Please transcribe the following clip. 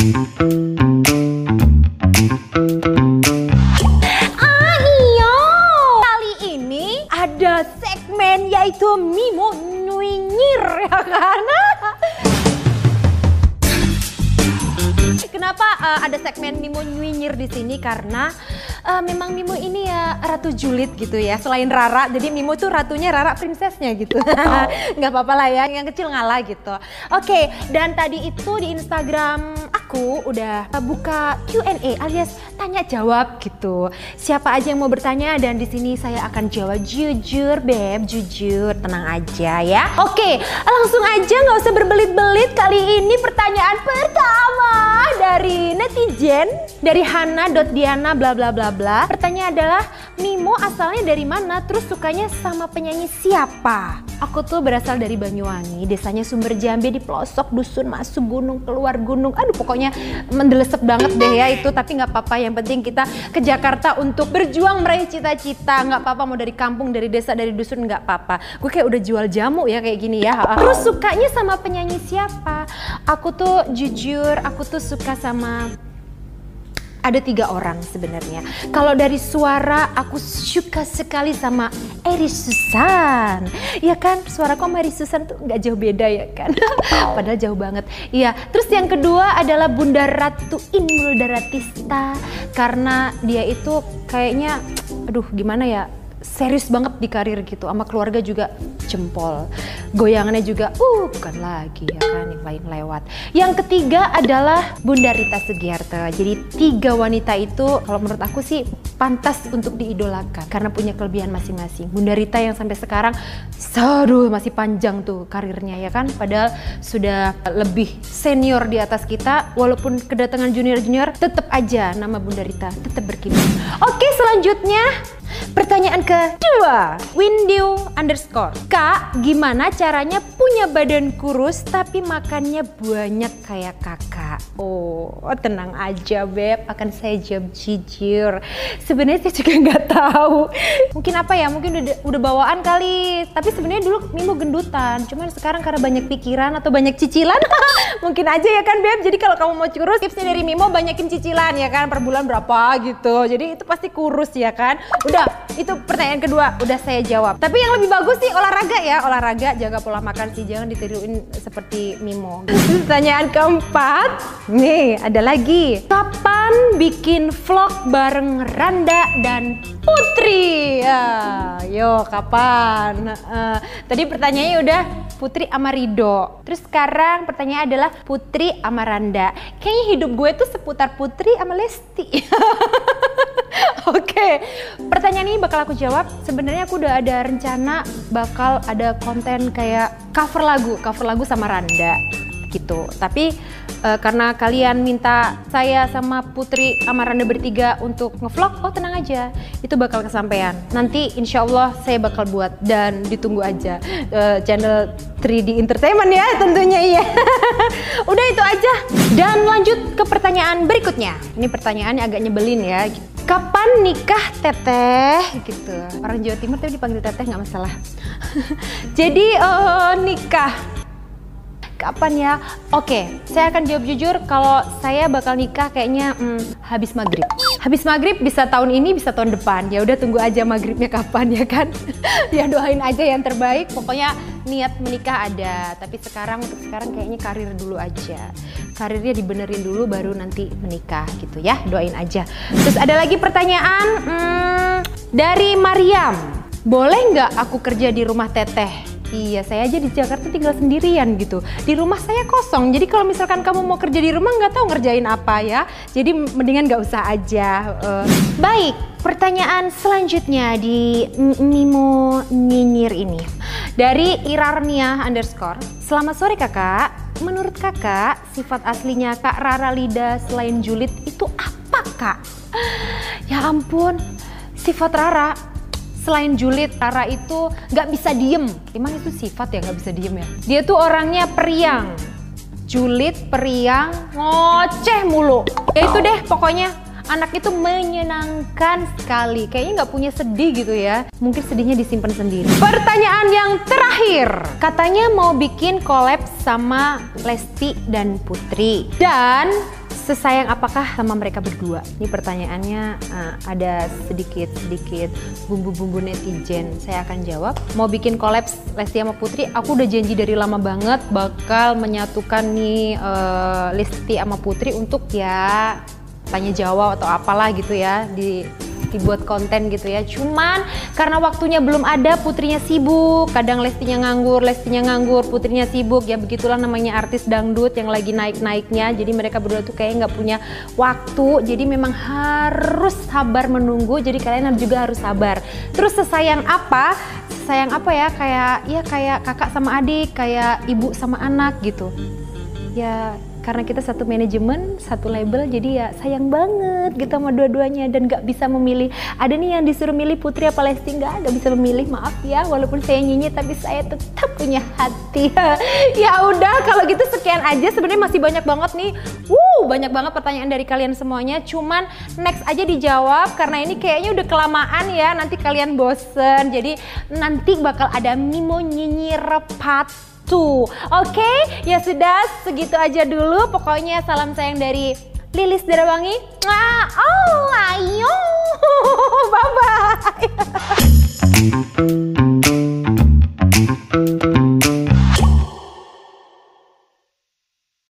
Iya, kali ini ada segmen yaitu Mimo Nyinyir ya kan? Kenapa uh, ada segmen Mimo Nyinyir di sini? Karena uh, memang Mimo ini ya ratu julid gitu ya. Selain Rara, jadi Mimo tuh ratunya Rara prinsesnya gitu. Nggak apa-apa lah ya, yang kecil ngalah gitu. Oke, dan tadi itu di Instagram aku udah buka Q&A alias tanya jawab gitu. Siapa aja yang mau bertanya dan di sini saya akan jawab jujur, beb, jujur, tenang aja ya. Oke, langsung aja nggak usah berbelit-belit. Kali ini pertanyaan pertama dari netizen dari Hana.diana bla bla bla bla. Pertanyaan adalah Mimo asalnya dari mana? Terus sukanya sama penyanyi siapa? Aku tuh berasal dari Banyuwangi, desanya Sumber Jambe di pelosok dusun masuk gunung keluar gunung. Aduh pokoknya mendelesep banget deh ya itu. Tapi nggak apa-apa, yang penting kita ke Jakarta untuk berjuang meraih cita-cita. Nggak apa-apa mau dari kampung, dari desa, dari dusun nggak apa-apa. Gue kayak udah jual jamu ya kayak gini ya. Terus sukanya sama penyanyi siapa? Aku tuh jujur, aku tuh suka sama ada tiga orang sebenarnya. Kalau dari suara aku suka sekali sama Eri Susan. Ya kan, suaraku sama Eri Susan tuh nggak jauh beda ya kan. Padahal jauh banget. Iya, terus yang kedua adalah Bunda Ratu Inul Daratista karena dia itu kayaknya aduh gimana ya serius banget di karir gitu sama keluarga juga jempol. Goyangannya juga uh bukan lagi ya kan yang lain lewat. Yang ketiga adalah Bunda Rita Sugiarto jadi tiga wanita itu kalau menurut aku sih pantas untuk diidolakan karena punya kelebihan masing-masing Bunda Rita yang sampai sekarang aduh masih panjang tuh karirnya ya kan padahal sudah lebih senior di atas kita walaupun kedatangan junior-junior tetap aja nama Bunda Rita tetap berkibar oke selanjutnya Pertanyaan kedua, Windew underscore. Kak, gimana caranya punya badan kurus tapi makannya banyak kayak kakak? Oh, tenang aja Beb, akan saya jawab jujur. Sebenarnya saya juga nggak tahu. Mungkin apa ya, mungkin udah, udah bawaan kali. Tapi sebenarnya dulu Mimo gendutan. Cuman sekarang karena banyak pikiran atau banyak cicilan, mungkin aja ya kan Beb. Jadi kalau kamu mau kurus, tipsnya dari Mimo banyakin cicilan ya kan, per bulan berapa gitu. Jadi itu pasti kurus ya kan. Udah, itu pertanyaan kedua udah saya jawab. Tapi yang lebih bagus sih olahraga ya, olahraga jaga pola makan sih jangan ditiruin seperti Mimo. Pertanyaan keempat, nih ada lagi. Kapan bikin vlog bareng Randa dan Putri? Ya, yo kapan? Uh, tadi pertanyaannya udah Putri sama Rido. Terus sekarang pertanyaan adalah Putri sama Randa. Kayaknya hidup gue tuh seputar Putri sama Lesti. Oke, okay. pertanyaan ini bakal aku jawab. Sebenarnya aku udah ada rencana bakal ada konten kayak cover lagu, cover lagu sama Randa gitu. Tapi uh, karena kalian minta saya sama Putri sama Randa bertiga untuk ngevlog, oh tenang aja, itu bakal kesampaian. Nanti insya Allah saya bakal buat dan ditunggu aja uh, channel 3D Entertainment ya tentunya iya. Udah itu aja. Dan lanjut ke pertanyaan berikutnya. Ini pertanyaannya agak nyebelin ya. Kapan nikah teteh gitu. Orang Jawa Timur tapi dipanggil teteh nggak masalah. Jadi uh, nikah Kapan ya? Oke, saya akan jawab jujur kalau saya bakal nikah kayaknya hmm, habis maghrib. Habis maghrib bisa tahun ini, bisa tahun depan. Ya udah tunggu aja maghribnya kapan ya kan? ya doain aja yang terbaik. Pokoknya niat menikah ada, tapi sekarang untuk sekarang kayaknya karir dulu aja. Karirnya dibenerin dulu baru nanti menikah gitu ya. Doain aja. Terus ada lagi pertanyaan hmm, dari Mariam. Boleh nggak aku kerja di rumah teteh? Iya, saya aja di Jakarta tinggal sendirian gitu. Di rumah saya kosong. Jadi kalau misalkan kamu mau kerja di rumah nggak tahu ngerjain apa ya. Jadi mendingan nggak usah aja. Uh, baik, pertanyaan selanjutnya di Mimo Nyinyir ini. Dari Irarnia underscore. Selamat sore kakak. Menurut kakak, sifat aslinya Kak Rara Lida selain julid itu apa kak? Ya ampun, sifat Rara selain julid, Rara itu nggak bisa diem. Emang itu sifat ya nggak bisa diem ya? Dia tuh orangnya periang. Julid, periang, ngoceh mulu. Ya itu deh pokoknya anak itu menyenangkan sekali. Kayaknya nggak punya sedih gitu ya. Mungkin sedihnya disimpan sendiri. Pertanyaan yang terakhir. Katanya mau bikin collab sama Lesti dan Putri. Dan sesayang apakah sama mereka berdua? Ini pertanyaannya uh, ada sedikit-sedikit bumbu-bumbu netizen. Saya akan jawab. Mau bikin kolaps Lesti sama Putri, aku udah janji dari lama banget bakal menyatukan nih uh, Lesti sama Putri untuk ya tanya jawab atau apalah gitu ya di dibuat konten gitu ya. Cuman karena waktunya belum ada, putrinya sibuk, kadang Lestinya nganggur, Lestinya nganggur, putrinya sibuk. Ya begitulah namanya artis dangdut yang lagi naik-naiknya. Jadi mereka berdua tuh kayak nggak punya waktu. Jadi memang harus sabar menunggu. Jadi kalian juga harus sabar. Terus sesayang apa? Sayang apa ya? Kayak ya kayak kakak sama adik, kayak ibu sama anak gitu. Ya karena kita satu manajemen, satu label, jadi ya sayang banget gitu sama dua-duanya dan gak bisa memilih. Ada nih yang disuruh milih Putri apa Lesti nggak, gak bisa memilih. Maaf ya, walaupun saya nyanyi tapi saya tetap punya hati. ya udah, kalau gitu sekian aja. Sebenarnya masih banyak banget nih. Wuh, banyak banget pertanyaan dari kalian semuanya. Cuman next aja dijawab karena ini kayaknya udah kelamaan ya. Nanti kalian bosen. Jadi nanti bakal ada Mimo nyinyir Oke, ya sudah segitu aja dulu. Pokoknya salam sayang dari Lilis Darawangi. Oh, ayo. Bye-bye.